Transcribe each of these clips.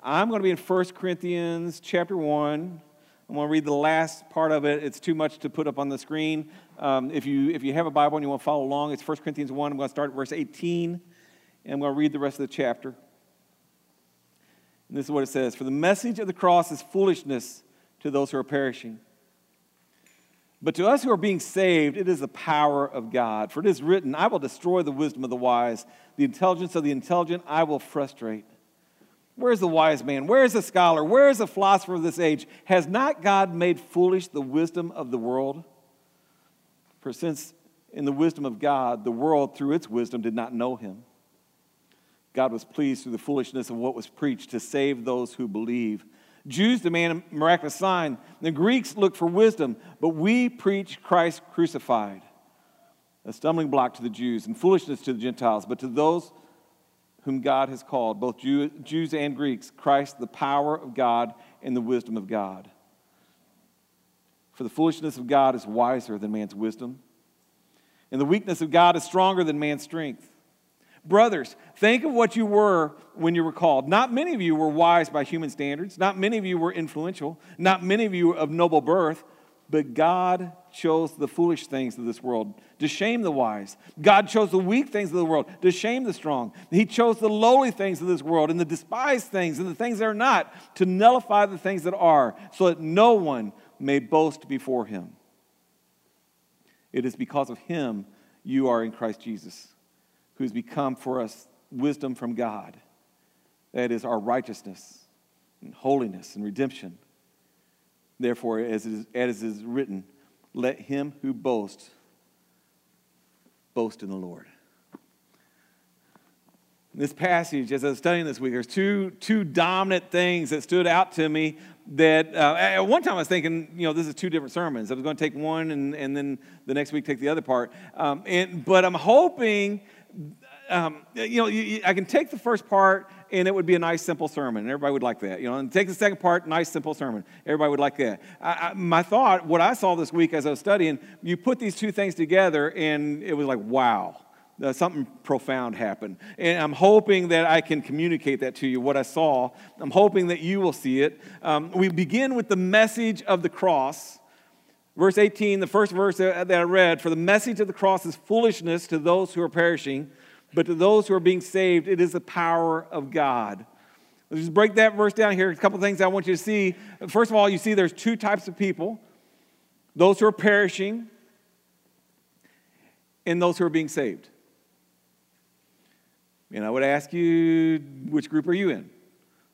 I'm going to be in 1 Corinthians chapter 1. I'm going to read the last part of it. It's too much to put up on the screen. Um, if, you, if you have a Bible and you want to follow along, it's 1 Corinthians 1. I'm going to start at verse 18, and I'm going to read the rest of the chapter. And this is what it says For the message of the cross is foolishness to those who are perishing. But to us who are being saved, it is the power of God. For it is written, I will destroy the wisdom of the wise, the intelligence of the intelligent I will frustrate. Where's the wise man? Where's the scholar? Where's the philosopher of this age? Has not God made foolish the wisdom of the world? For since in the wisdom of God, the world through its wisdom did not know him, God was pleased through the foolishness of what was preached to save those who believe. Jews demand a miraculous sign, the Greeks look for wisdom, but we preach Christ crucified, a stumbling block to the Jews and foolishness to the Gentiles, but to those whom God has called, both Jew, Jews and Greeks, Christ, the power of God and the wisdom of God. For the foolishness of God is wiser than man's wisdom, and the weakness of God is stronger than man's strength. Brothers, think of what you were when you were called. Not many of you were wise by human standards. Not many of you were influential. Not many of you were of noble birth. But God chose the foolish things of this world to shame the wise. God chose the weak things of the world to shame the strong. He chose the lowly things of this world and the despised things and the things that are not to nullify the things that are, so that no one may boast before him. It is because of him you are in Christ Jesus, who's become for us wisdom from God. That is our righteousness and holiness and redemption. Therefore, as is, as is written, let him who boasts boast in the Lord. In this passage, as I was studying this week, there's two, two dominant things that stood out to me that uh, at one time I was thinking, you know, this is two different sermons. I was going to take one and, and then the next week take the other part. Um, and, but I'm hoping, um, you know, you, I can take the first part and it would be a nice, simple sermon. And everybody would like that. You know, and take the second part, nice, simple sermon. Everybody would like that. I, I, my thought, what I saw this week as I was studying, you put these two things together, and it was like, wow. Uh, something profound happened. And I'm hoping that I can communicate that to you, what I saw. I'm hoping that you will see it. Um, we begin with the message of the cross. Verse 18, the first verse that I read For the message of the cross is foolishness to those who are perishing but to those who are being saved, it is the power of God. Let's just break that verse down here. A couple things I want you to see. First of all, you see there's two types of people those who are perishing and those who are being saved. And I would ask you, which group are you in?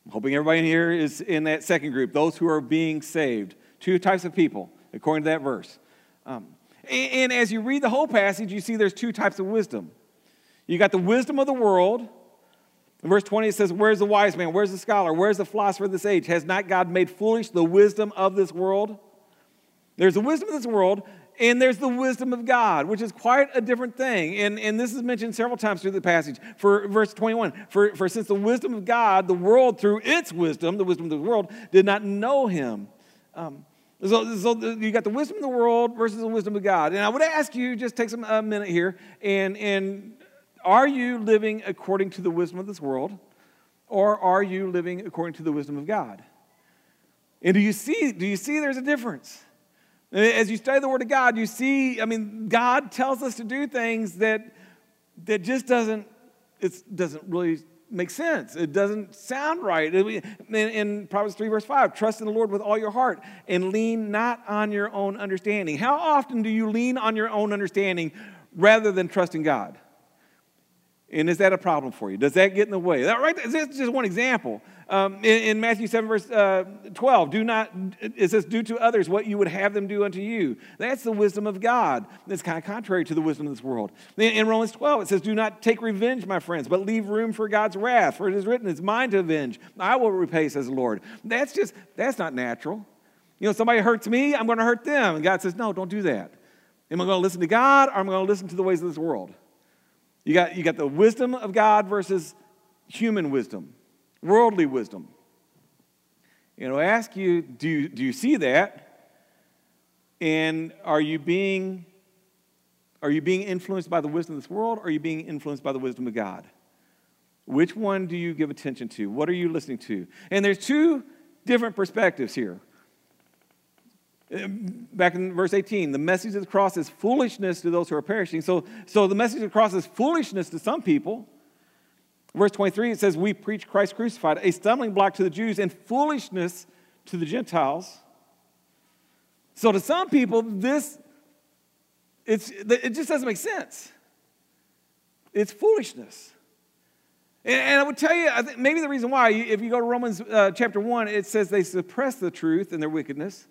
I'm hoping everybody in here is in that second group, those who are being saved. Two types of people, according to that verse. Um, and, and as you read the whole passage, you see there's two types of wisdom. You got the wisdom of the world. In verse 20, it says, Where's the wise man? Where's the scholar? Where's the philosopher of this age? Has not God made foolish the wisdom of this world? There's the wisdom of this world, and there's the wisdom of God, which is quite a different thing. And, and this is mentioned several times through the passage. For verse 21, for, for since the wisdom of God, the world through its wisdom, the wisdom of the world, did not know him. Um, so, so, you got the wisdom of the world versus the wisdom of God. And I would ask you, just take some a minute here and, and are you living according to the wisdom of this world, or are you living according to the wisdom of God? And do you see, do you see there's a difference? As you study the Word of God, you see, I mean, God tells us to do things that, that just doesn't, it doesn't really make sense. It doesn't sound right. In, Proverbs 3, verse 5, trust in the Lord with all your heart and lean not on your own understanding. How often do you lean on your own understanding rather than trusting God? And is that a problem for you? Does that get in the way? That right? Is just one example. Um, in, in, Matthew 7, verse uh, 12, do not, it says, do to others what you would have them do unto you. That's the wisdom of God. That's kind of contrary to the wisdom of this world. In, in Romans 12, it says, do not take revenge, my friends, but leave room for God's wrath. For it is written, it's mine to avenge. I will repay, says the Lord. That's just, that's not natural. You know, somebody hurts me, I'm going to hurt them. And God says, no, don't do that. Am I going to listen to God or am I going to listen to the ways of this world? You got, you got the wisdom of God versus human wisdom, worldly wisdom. You know, I ask you, do you, do you see that? And are you being are you being influenced by the wisdom of this world or are you being influenced by the wisdom of God? Which one do you give attention to? What are you listening to? And there's two different perspectives here. Back in verse 18, the message of the cross is foolishness to those who are perishing. So, so the message of the cross is foolishness to some people. Verse 23, it says, We preach Christ crucified, a stumbling block to the Jews and foolishness to the Gentiles. So to some people, this it's, it just doesn't make sense. It's foolishness. And, and I would tell you, I think maybe the reason why, if you go to Romans uh, chapter 1, it says they suppress the truth in their wickedness.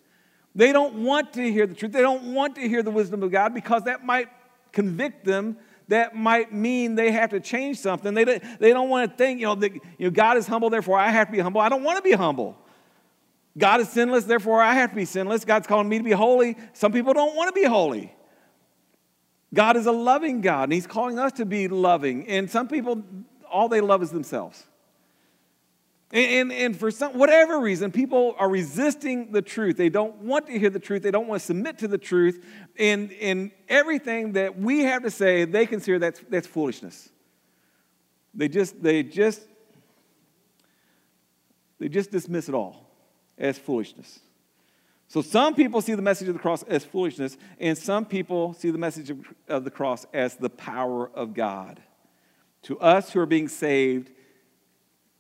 They don't want to hear the truth. They don't want to hear the wisdom of God because that might convict them. That might mean they have to change something. They, they don't want to think, you know, that, you know, God is humble, therefore I have to be humble. I don't want to be humble. God is sinless, therefore I have to be sinless. God's calling me to be holy. Some people don't want to be holy. God is a loving God, and He's calling us to be loving. And some people, all they love is themselves. And, and, and, for some, whatever reason, people are resisting the truth. They don't want to hear the truth. They don't want to submit to the truth. And, and everything that we have to say, they consider that's, that's foolishness. They just, they just, they just dismiss it all as foolishness. So some people see the message of the cross as foolishness, and some people see the message of, of the cross as the power of God. To us who are being saved,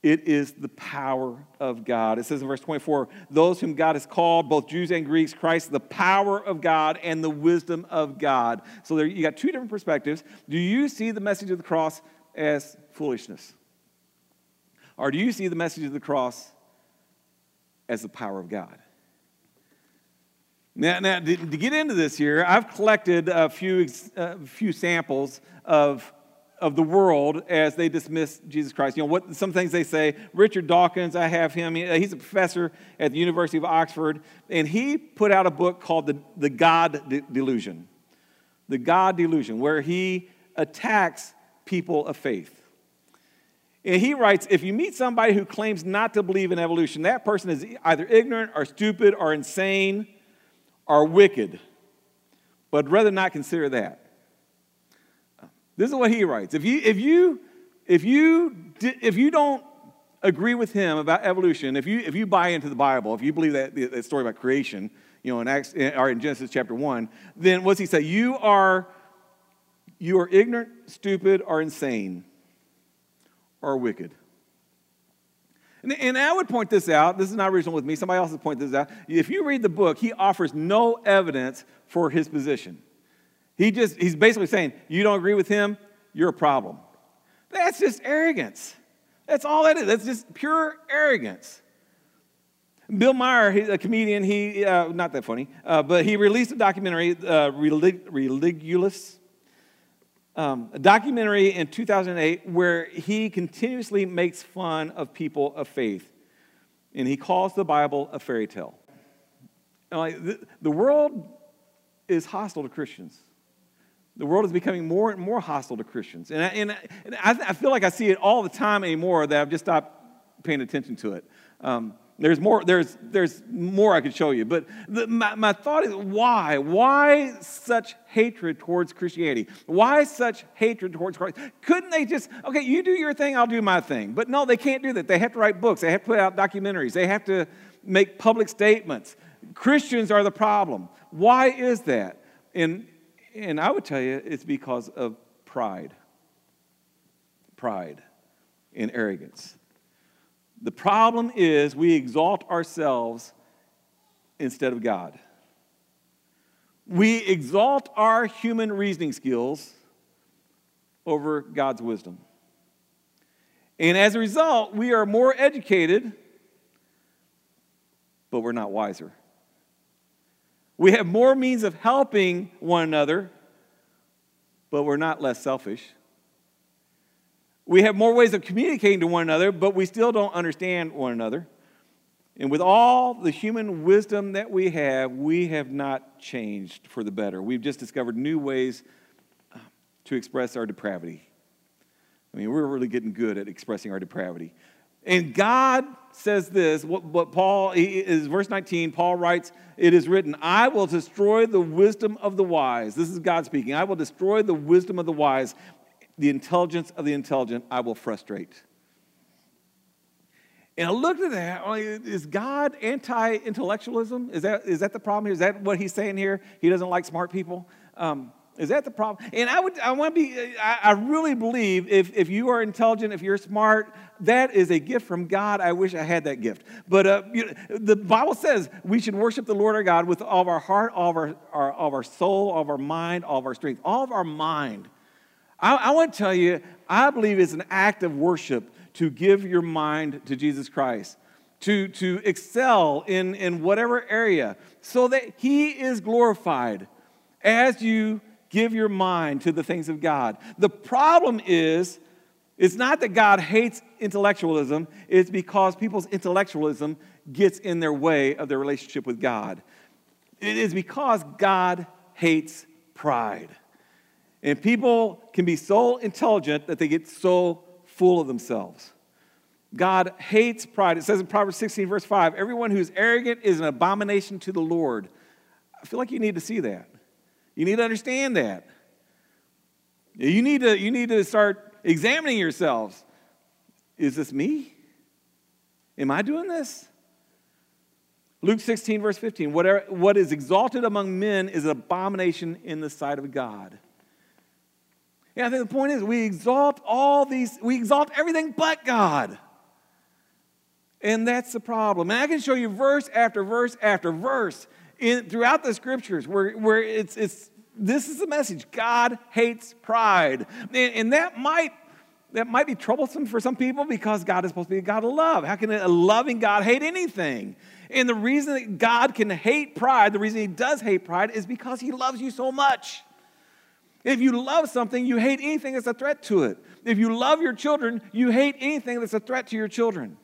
it is the power of God. It says in verse 24, those whom God has called, both Jews and Greeks, Christ, the power of God and the wisdom of God. So there you got two different perspectives. Do you see the message of the cross as foolishness? Or do you see the message of the cross as the power of God? Now, now to, to get into this here, I've collected a few, uh, a few samples of of the world as they dismiss Jesus Christ. You know, what some things they say. Richard Dawkins, I have him. Uh, he's a professor at the University of Oxford, and he put out a book called The, the God De- Delusion. The God Delusion, where he attacks people of faith. And he writes if you meet somebody who claims not to believe in evolution, that person is either ignorant or stupid or insane or wicked. But rather not consider that. This is what he writes. If you, if you, if you, if you don't agree with him about evolution, if you, if you buy into the Bible, if you believe that, that story about creation, you know, in, Acts, or in Genesis chapter 1, then what's he say? You are, you are ignorant, stupid, or insane, or wicked. And, and I would point this out. This is not original with me. Somebody else has pointed this out. If you read the book, he offers no evidence for his position. He just, he's basically saying, you don't agree with him, you're a problem. That's just arrogance. That's all that is. That's just pure arrogance. Bill Maher, a comedian, he, uh, not that funny, uh, but he released a documentary, uh, Relig- Religulous, um, a documentary in 2008 where he continuously makes fun of people of faith. And he calls the Bible a fairy tale. Like, the, the world is hostile to Christians. The world is becoming more and more hostile to Christians. And I, and I, I feel like I see it all the time anymore that I've just stopped paying attention to it. Um, there's more, there's, there's more I could show you. But the, my, my thought is why? Why such hatred towards Christianity? Why such hatred towards Christ? Couldn't they just, okay, you do your thing, I'll do my thing. But no, they can't do that. They have to write books, they have to put out documentaries, they have to make public statements. Christians are the problem. Why is that? And and I would tell you it's because of pride. Pride and arrogance. The problem is we exalt ourselves instead of God. We exalt our human reasoning skills over God's wisdom. And as a result, we are more educated, but we're not wiser. We have more means of helping one another, but we're not less selfish. We have more ways of communicating to one another, but we still don't understand one another. And with all the human wisdom that we have, we have not changed for the better. We've just discovered new ways uh, to express our depravity. I mean, we're really getting good at expressing our depravity. And God says this, what, what Paul, is verse 19, Paul writes, It is written, I will destroy the wisdom of the wise. This is God speaking. I will destroy the wisdom of the wise. The intelligence of the intelligent I will frustrate. And I looked at that. Is God anti intellectualism? Is that, is that the problem here? Is that what he's saying here? He doesn't like smart people? Um, is that the problem? And I would, I want to be, I, really believe if, if you are intelligent, if you're smart, that is a gift from God. I wish I had that gift. But uh, you know, the Bible says we should worship the Lord our God with all of our heart, all of our, our, all of our soul, all of our mind, all of our strength, all of our mind. I, I want to tell you, I believe it's an act of worship to give your mind to Jesus Christ, to, to excel in, in whatever area, so that He is glorified as you give your mind to the things of God. The problem is, it's not that God hates intellectualism, it's because people's intellectualism gets in their way of their relationship with God. It is because God hates pride. And people can be so intelligent that they get so full of themselves. God hates pride. It says in Proverbs 16, verse 5 everyone who's arrogant is an abomination to the Lord. I feel like you need to see that. You need to understand that. You need to, you need to start examining yourselves. Is this me? Am I doing this? Luke 16, verse 15 Whatever, what is exalted among men is an abomination in the sight of God. Yeah, I think the point is we exalt all these, we exalt everything but God. And that's the problem. And I can show you verse after verse after verse in, throughout the scriptures where, where it's, it's, this is the message God hates pride. And, and that might that might be troublesome for some people because God is supposed to be a God of love. How can a loving God hate anything? And the reason that God can hate pride, the reason He does hate pride, is because He loves you so much. If you love something, you hate anything that's a threat to it. If you love your children, you hate anything that's a threat to your children.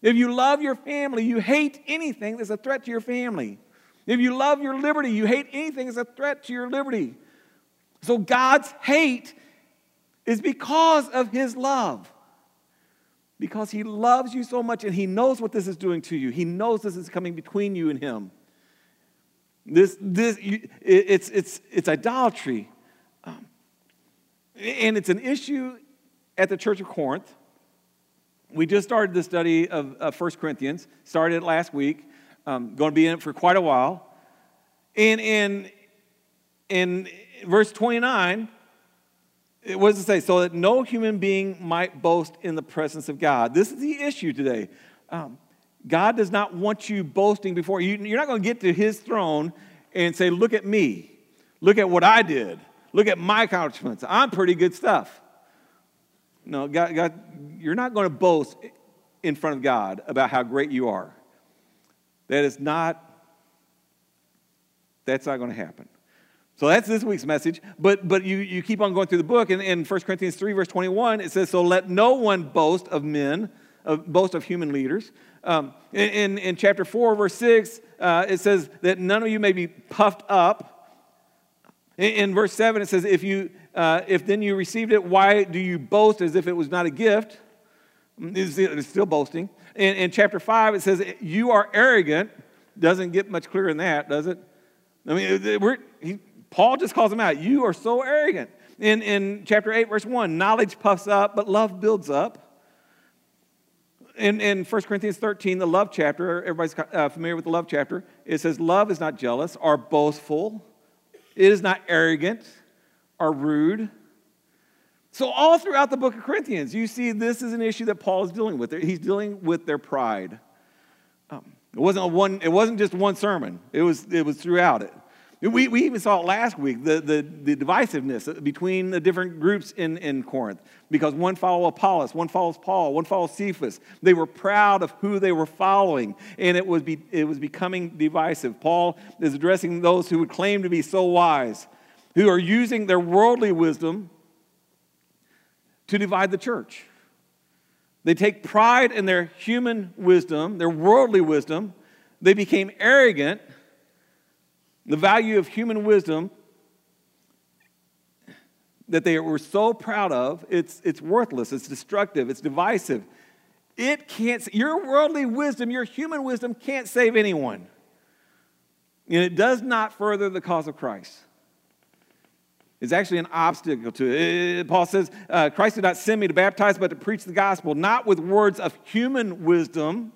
If you love your family, you hate anything that's a threat to your family. If you love your liberty, you hate anything as a threat to your liberty. So God's hate is because of his love. Because he loves you so much and he knows what this is doing to you. He knows this is coming between you and him. This, this, it's, it's, it's idolatry. Um, and it's an issue at the Church of Corinth. We just started the study of, of 1 Corinthians, started last week. Um, going to be in it for quite a while. And in, in verse 29, what does it say? So that no human being might boast in the presence of God. This is the issue today. Um, God does not want you boasting before you. You're not going to get to his throne and say, Look at me. Look at what I did. Look at my accomplishments. I'm pretty good stuff. No, God, God, you're not going to boast in front of God about how great you are. That is not, that's not going to happen. So that's this week's message. But, but you, you keep on going through the book, and in 1 Corinthians 3, verse 21, it says, So let no one boast of men, of, boast of human leaders. Um, in, in, in, chapter 4, verse 6, uh, it says that none of you may be puffed up. In, in verse 7, it says, if, you, uh, if then you received it, why do you boast as if it was not a gift? It's still boasting. In, in chapter 5, it says, You are arrogant. Doesn't get much clearer than that, does it? I mean, we're, he, Paul just calls him out. You are so arrogant. In, in chapter 8, verse 1, knowledge puffs up, but love builds up. In, in 1 Corinthians 13, the love chapter, everybody's uh, familiar with the love chapter, it says, Love is not jealous or boastful, it is not arrogant or rude. So, all throughout the book of Corinthians, you see this is an issue that Paul is dealing with. He's dealing with their pride. Um, it, wasn't one, it wasn't just one sermon, it was, it was throughout it. We, we even saw it last week the, the, the divisiveness between the different groups in, in Corinth because one followed Apollos, one follows Paul, one follows Cephas. They were proud of who they were following, and it was, be, it was becoming divisive. Paul is addressing those who would claim to be so wise, who are using their worldly wisdom to divide the church. They take pride in their human wisdom, their worldly wisdom. They became arrogant. The value of human wisdom that they were so proud of, it's, it's worthless, it's destructive, it's divisive. It can't, your worldly wisdom, your human wisdom can't save anyone. And it does not further the cause of Christ. Is actually an obstacle to it. Paul says, uh, Christ did not send me to baptize, but to preach the gospel, not with words of human wisdom,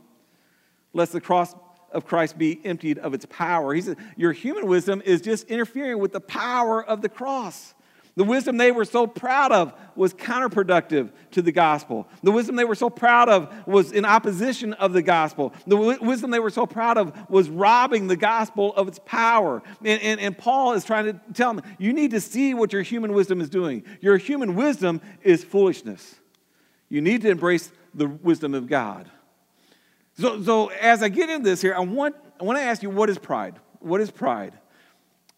lest the cross of Christ be emptied of its power. He says, Your human wisdom is just interfering with the power of the cross. The wisdom they were so proud of was counterproductive to the gospel. The wisdom they were so proud of was in opposition of the gospel. The w- wisdom they were so proud of was robbing the gospel of its power. And, and, and Paul is trying to tell them, you need to see what your human wisdom is doing. Your human wisdom is foolishness. You need to embrace the wisdom of God. So, so as I get into this here, I want, I want to ask you what is pride? What is pride?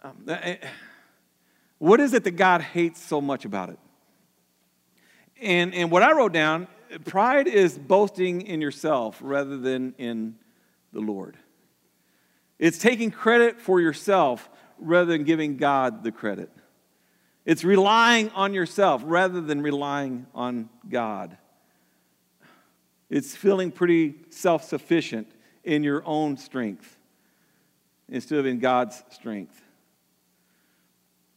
Um, eh, what is it that God hates so much about it? And, and what I wrote down pride is boasting in yourself rather than in the Lord. It's taking credit for yourself rather than giving God the credit. It's relying on yourself rather than relying on God. It's feeling pretty self sufficient in your own strength instead of in God's strength.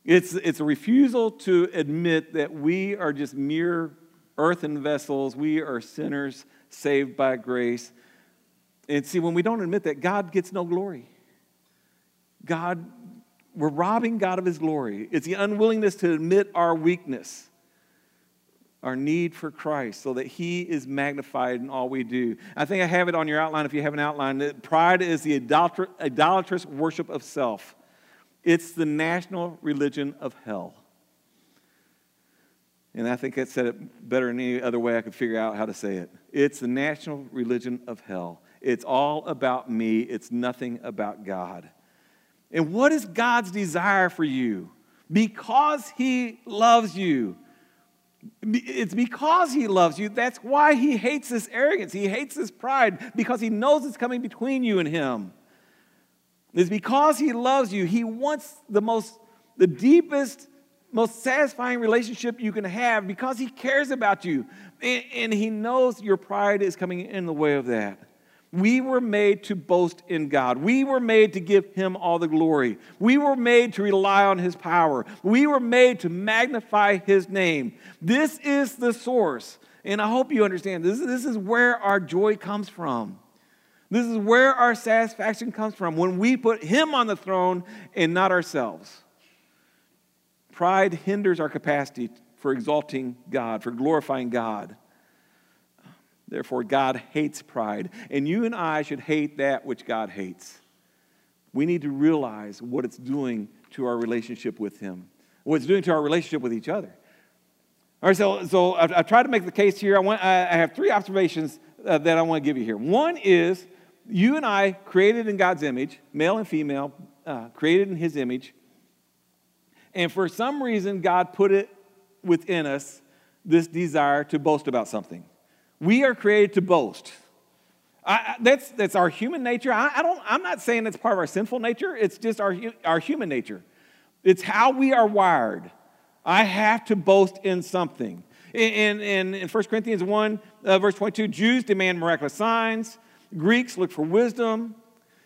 It's, it's a refusal to admit that we are just mere earthen vessels. We are sinners saved by grace. And see, when we don't admit that, God gets no glory. God, we're robbing God of his glory. It's the unwillingness to admit our weakness, our need for Christ, so that he is magnified in all we do. I think I have it on your outline if you have an outline. Pride is the idolatrous worship of self. It's the national religion of hell. And I think I said it better than any other way I could figure out how to say it. It's the national religion of hell. It's all about me, it's nothing about God. And what is God's desire for you? Because He loves you. It's because He loves you. That's why He hates this arrogance. He hates this pride because He knows it's coming between you and Him is because he loves you. He wants the most, the deepest, most satisfying relationship you can have because he cares about you. And, and he knows your pride is coming in the way of that. We were made to boast in God. We were made to give Him all the glory. We were made to rely on His power. We were made to magnify His name. This is the source. And I hope you understand this, this is where our joy comes from. This is where our satisfaction comes from when we put Him on the throne and not ourselves. Pride hinders our capacity for exalting God, for glorifying God. Therefore, God hates pride. And you and I should hate that which God hates. We need to realize what it's doing to our relationship with Him, what it's doing to our relationship with each other. All right, so, so I've, I've tried to make the case here. I, want, I have three observations uh, that I want to give you here. One is you and I, created in God's image, male and female, uh, created in His image, and for some reason, God put it within us this desire to boast about something. We are created to boast. I, that's, that's our human nature. I, I, don't, I'm not saying it's part of our sinful nature, it's just our, our human nature. It's how we are wired. I have to boast in something. In, in, in 1 Corinthians 1, uh, verse 22, Jews demand miraculous signs, Greeks looked for wisdom.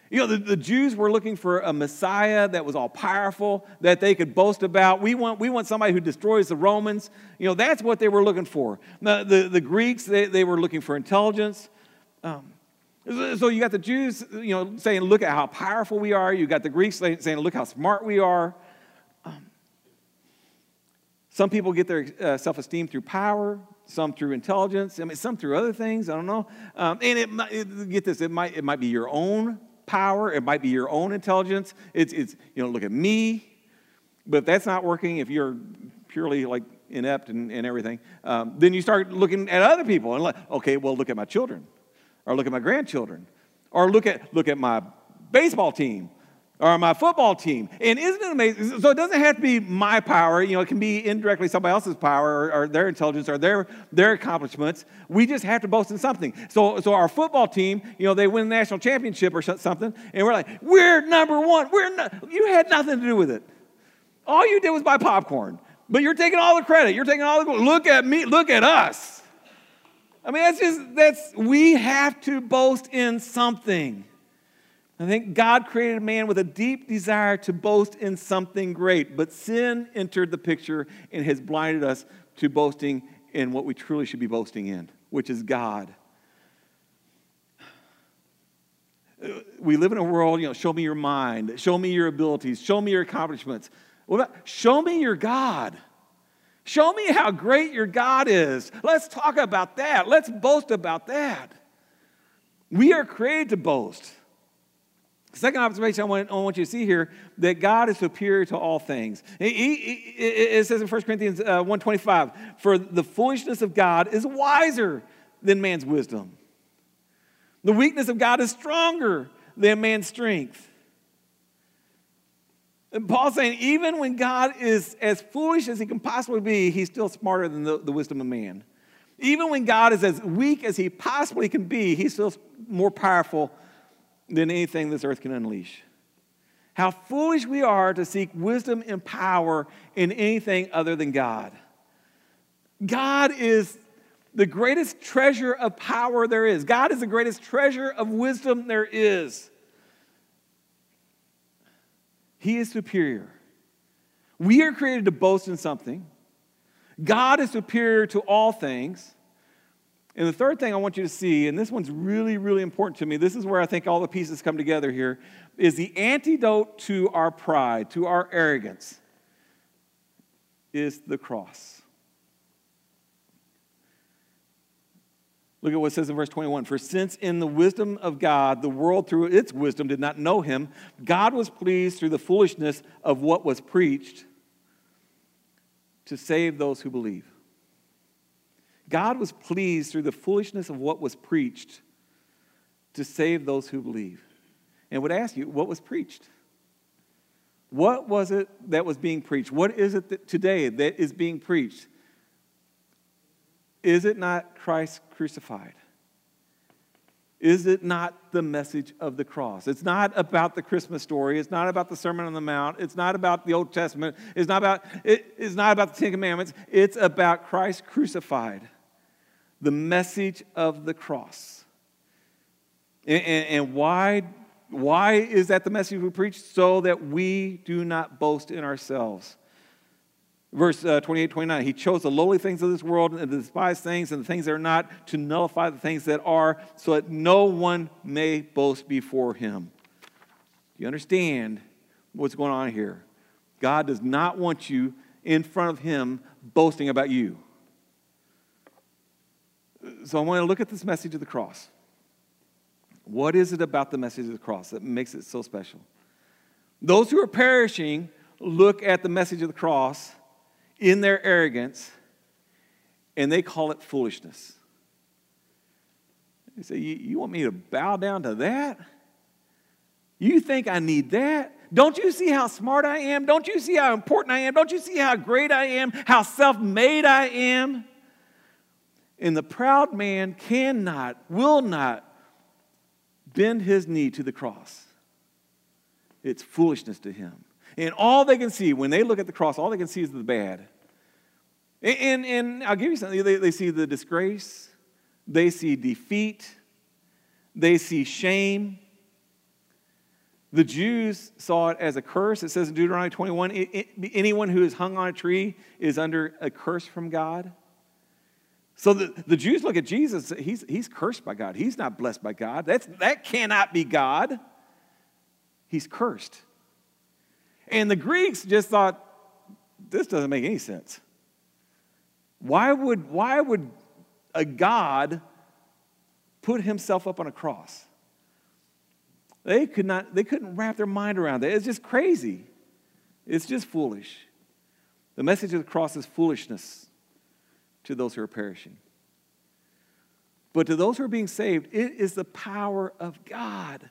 You know, the, the Jews were looking for a Messiah that was all powerful, that they could boast about. We want, we want somebody who destroys the Romans. You know, that's what they were looking for. The, the, Greeks, they, they were looking for intelligence. Um, so you got the Jews, you know, saying, look at how powerful we are. You got the Greeks saying, look how smart we are. Um, some people get their uh, self-esteem through power some through intelligence, I mean, some through other things, I don't know. Um, and it, it, get this, it might, it might be your own power, it might be your own intelligence. It's, it's, you know, look at me. But if that's not working, if you're purely like inept and, and everything, um, then you start looking at other people and like, okay, well, look at my children, or look at my grandchildren, or look at, look at my baseball team, or my football team. And isn't it amazing? So it doesn't have to be my power. You know, it can be indirectly somebody else's power or, or, their intelligence or their, their accomplishments. We just have to boast in something. So, so our football team, you know, they win the national championship or something, and we're like, we're number one. We're not, you had nothing to do with it. All you did was buy popcorn. But you're taking all the credit. You're taking all the look at me, look at us. I mean, that's just that's we have to boast in something. I think God created man with a deep desire to boast in something great, but sin entered the picture and has blinded us to boasting in what we truly should be boasting in, which is God. We live in a world, you know, show me your mind, show me your abilities, show me your accomplishments. What about show me your God? Show me how great your God is. Let's talk about that. Let's boast about that. We are created to boast. Second observation I want, I want, you to see here that God is superior to all things. it says in 1 Corinthians uh, 1.25, for the foolishness of God is wiser than man's wisdom. The weakness of God is stronger than man's strength. And Paul's saying, even when God is as foolish as he can possibly be, he's still smarter than the, the wisdom of man. Even when God is as weak as he possibly can be, he's still more powerful than anything this earth can unleash. How foolish we are to seek wisdom and power in anything other than God. God is the greatest treasure of power there is. God is the greatest treasure of wisdom there is. He is superior. We are created to boast in something. God is superior to all things. And the third thing I want you to see, and this one's really, really important to me, this is where I think all the pieces come together here, is the antidote to our pride, to our arrogance, is the cross. Look at what it says in verse 21 For since in the wisdom of God, the world through its wisdom did not know him, God was pleased through the foolishness of what was preached to save those who believe. God was pleased through the foolishness of what was preached to save those who believe. And would ask you, what was preached? What was it that was being preached? What is it that today that is being preached? Is it not Christ crucified? Is it not the message of the cross? It's not about the Christmas story. It's not about the Sermon on the Mount. It's not about the Old Testament. It's not about, it, it's not about the Ten Commandments. It's about Christ crucified, the message of the cross. And, and, and why, why is that the message we preach? So that we do not boast in ourselves. Verse uh, 28, 29, he chose the lowly things of this world and the despised things and the things that are not to nullify the things that are, so that no one may boast before him. Do you understand what's going on here? God does not want you in front of him boasting about you. So I want to look at this message of the cross. What is it about the message of the cross that makes it so special? Those who are perishing look at the message of the cross in their arrogance, and they call it foolishness. They say, You want me to bow down to that? You think I need that? Don't you see how smart I am? Don't you see how important I am? Don't you see how great I am? How self made I am? And the proud man cannot, will not bend his knee to the cross. It's foolishness to him. And all they can see, when they look at the cross, all they can see is the bad. And, and, I'll give you something. They, they see the disgrace, they see defeat, they see shame. The Jews saw it as a curse. It says in Deuteronomy 21 it, it, anyone who is hung on a tree is under a curse from God. So the, the Jews look at Jesus, he's, he's cursed by God. He's not blessed by God. That's, that cannot be God. He's cursed. And the Greeks just thought, this doesn't make any sense. Why would, why would a God put himself up on a cross? They, could not, they couldn't wrap their mind around that. It's just crazy. It's just foolish. The message of the cross is foolishness to those who are perishing. But to those who are being saved, it is the power of God.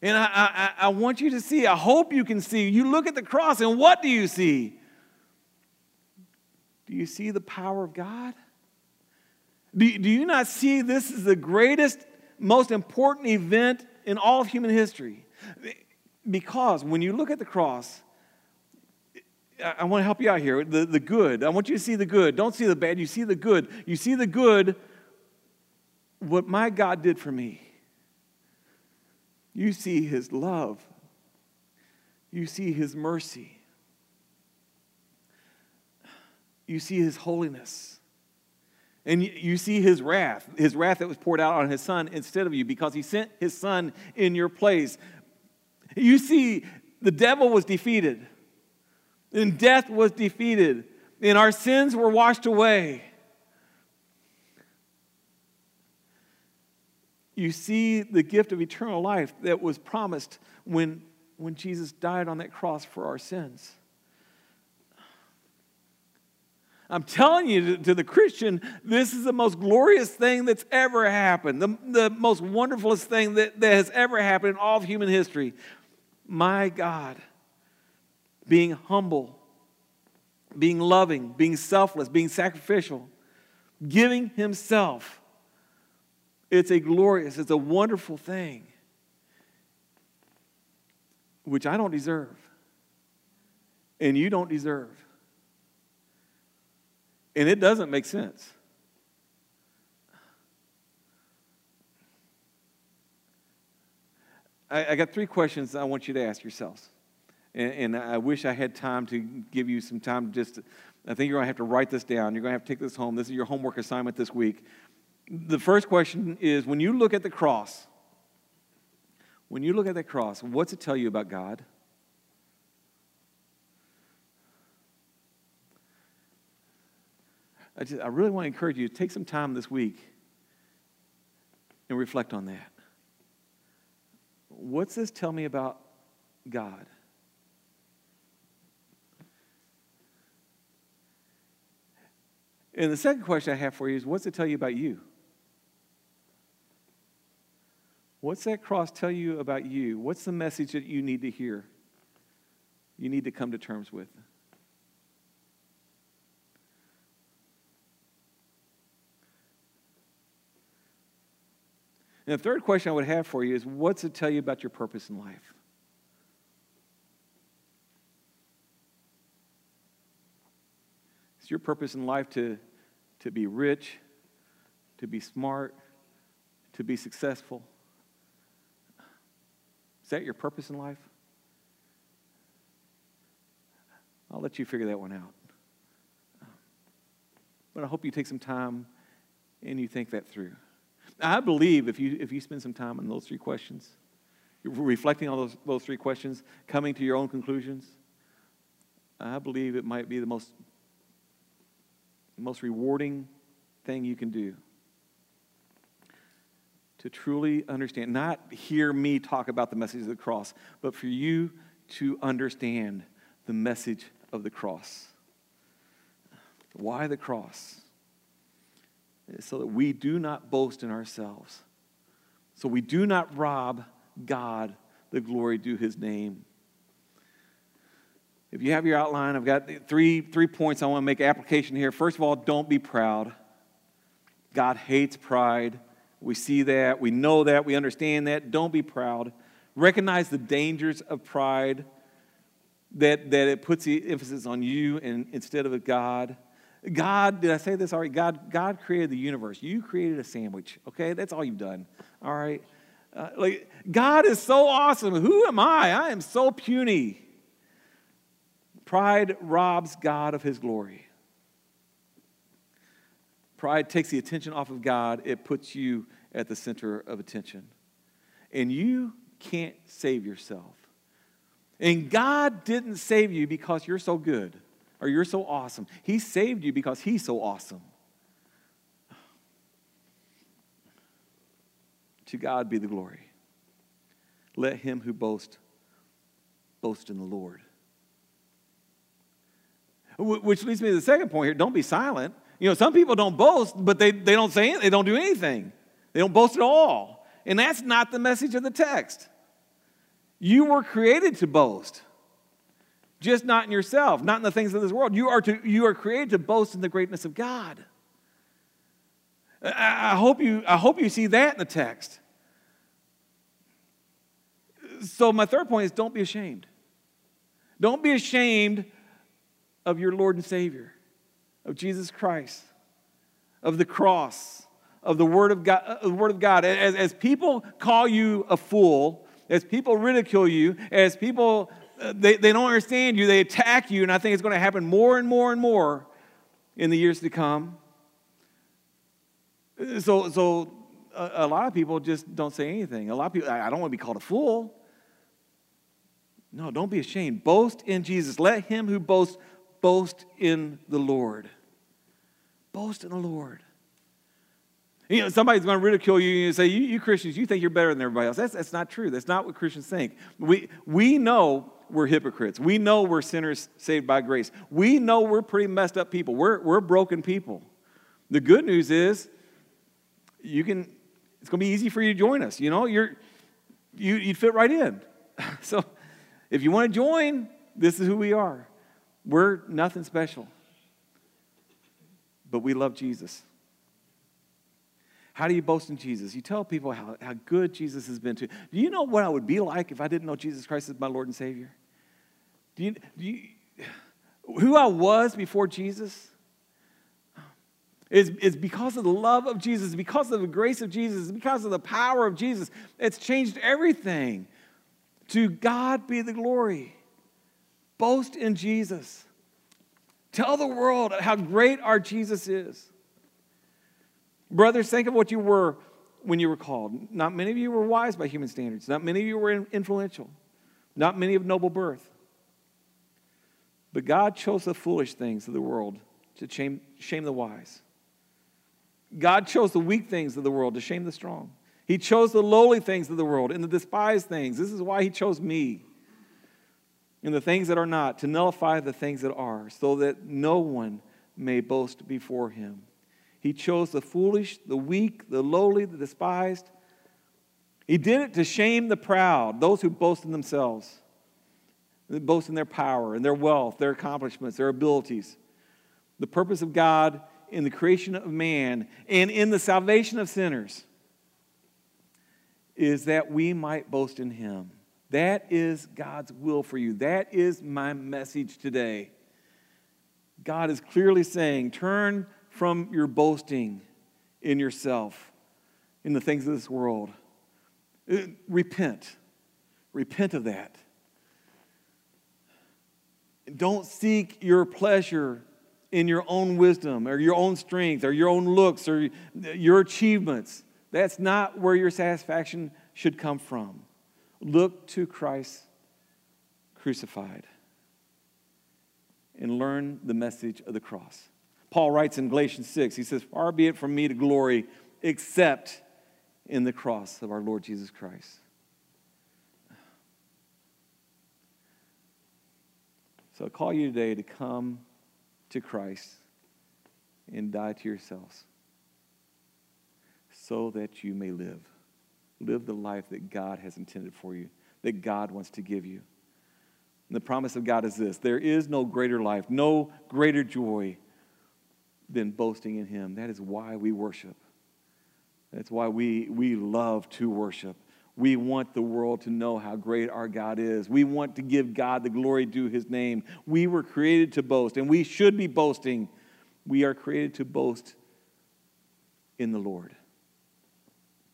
And I, I, I, want you to see, I hope you can see. You look at the cross, and what do you see? Do you see the power of God? Do, do you not see this is the greatest, most important event in all of human history? Because when you look at the cross, I, want to help you out here. The, the good. I want you to see the good. Don't see the bad. You see the good. You see the good, what my God did for me. You see his love. You see his mercy. You see his holiness. And you see his wrath, his wrath that was poured out on his son instead of you because he sent his son in your place. You see the devil was defeated, and death was defeated, and our sins were washed away. You see the gift of eternal life that was promised when, when Jesus died on that cross for our sins. I'm telling you, to, the Christian, this is the most glorious thing that's ever happened, the, the most wonderfulest thing that, that has ever happened in all of human history. My God, being humble, being loving, being selfless, being sacrificial, giving Himself. It's a glorious, it's a wonderful thing, which I don't deserve, and you don't deserve. And it doesn't make sense. I, got three questions I want you to ask yourselves. And, and, I wish I had time to give you some time to just I think you're going to have to write this down. You're going to have to take this home. This is your homework assignment this week. The first question is when you look at the cross, when you look at the cross, what's it tell you about God? I, just, I really want to encourage you to take some time this week and reflect on that. What's this tell me about God? And the second question I have for you is what's it tell you about you? What's that cross tell you about you? What's the message that you need to hear? You need to come to terms with. And the third question I would have for you is what's it tell you about your purpose in life? Your purpose in life to, to be rich, to be smart, to be successful? Is that your purpose in life? I'll let you figure that one out. But I hope you take some time and you think that through. I believe if you, if you spend some time on those three questions, reflecting on those, those three questions, coming to your own conclusions, I believe it might be the most, most rewarding thing you can do to truly understand, not hear me talk about the message of the cross, but for you to understand the message of the cross. Why the cross? so that we do not boast in ourselves. So we do not rob God the glory due his name. If you have your outline, I've got three, three points I want to make application here. First of all, don't be proud. God hates pride. We see that. We know that. We understand that. Don't be proud. Recognize the dangers of pride, that, that it puts the emphasis on you and, instead of God. God, did I say this already? God, God created the universe. You created a sandwich, okay? That's all you've done, all right? Uh, like, God is so awesome. Who am I? I am so puny. Pride robs God of his glory. Pride takes the attention off of God, it puts you at the center of attention. And you can't save yourself. And God didn't save you because you're so good or you're so awesome. He saved you because He's so awesome. To God be the glory. Let him who boasts boast in the Lord. Which leads me to the second point here don't be silent. You know, some people don't boast, but they, they don't say anything, they don't do anything. They don't boast at all. And that's not the message of the text. You were created to boast just not in yourself, not in the things of this world. You are, to, you are created to boast in the greatness of God. I, I, hope you, I hope you see that in the text. So, my third point is don't be ashamed. Don't be ashamed of your Lord and Savior, of Jesus Christ, of the cross, of the Word of God. Uh, the Word of God. As, as people call you a fool, as people ridicule you, as people uh, they, they don't understand you, they attack you, and I think it's going to happen more and more and more in the years to come. So, so a, a lot of people just don't say anything. A lot of people, I, I don't want to be called a fool. No, don't be ashamed. Boast in Jesus. Let him who boasts boast in the Lord. Boast in the Lord. You know, somebody's going to ridicule you and say, you, you, Christians, you think you're better than everybody else. That's, that's not true. That's not what Christians think. We, we know we're hypocrites. We know we're sinners saved by grace. We know we're pretty messed up people. We're, we're broken people. The good news is you can, it's going to be easy for you to join us. You know, you're, you, you'd fit right in. so if you want to join, this is who we are. We're nothing special, but we love Jesus. How do you boast in Jesus? You tell people how, how good Jesus has been to you. Do you know what I would be like if I didn't know Jesus Christ as my Lord and Savior? Do you, do you, who I was before Jesus is, is because of the love of Jesus, because of the grace of Jesus, because of the power of Jesus. It's changed everything. To God be the glory. Boast in Jesus. Tell the world how great our Jesus is. Brothers, think of what you were when you were called. Not many of you were wise by human standards. Not many of you were influential. Not many of noble birth. But God chose the foolish things of the world to shame, shame the wise. God chose the weak things of the world to shame the strong. He chose the lowly things of the world and the despised things. This is why He chose me and the things that are not to nullify the things that are, so that no one may boast before Him. He chose the foolish, the weak, the lowly, the despised. He did it to shame the proud, those who boast in themselves boast in their power and their wealth, their accomplishments, their abilities. The purpose of God in the creation of man and in the salvation of sinners is that we might boast in him. That is God's will for you. That is my message today. God is clearly saying, turn from your boasting in yourself, in the things of this world. Uh, repent. Repent of that. Don't seek your pleasure in your own wisdom or your own strength or your own looks or your achievements. That's not where your satisfaction should come from. Look to Christ crucified and learn the message of the cross. Paul writes in Galatians 6, he says, Far be it from me to glory except in the cross of our Lord Jesus Christ. So I call you today to come to Christ and die to yourselves so that you may live. Live the life that God has intended for you, that God wants to give you. And the promise of God is this there is no greater life, no greater joy than boasting in Him. That is why we worship. That's why we, we love to worship. We want the world to know how great our God is. We want to give God the glory due his name. We were created to boast, and we should be boasting. We are created to boast in the Lord.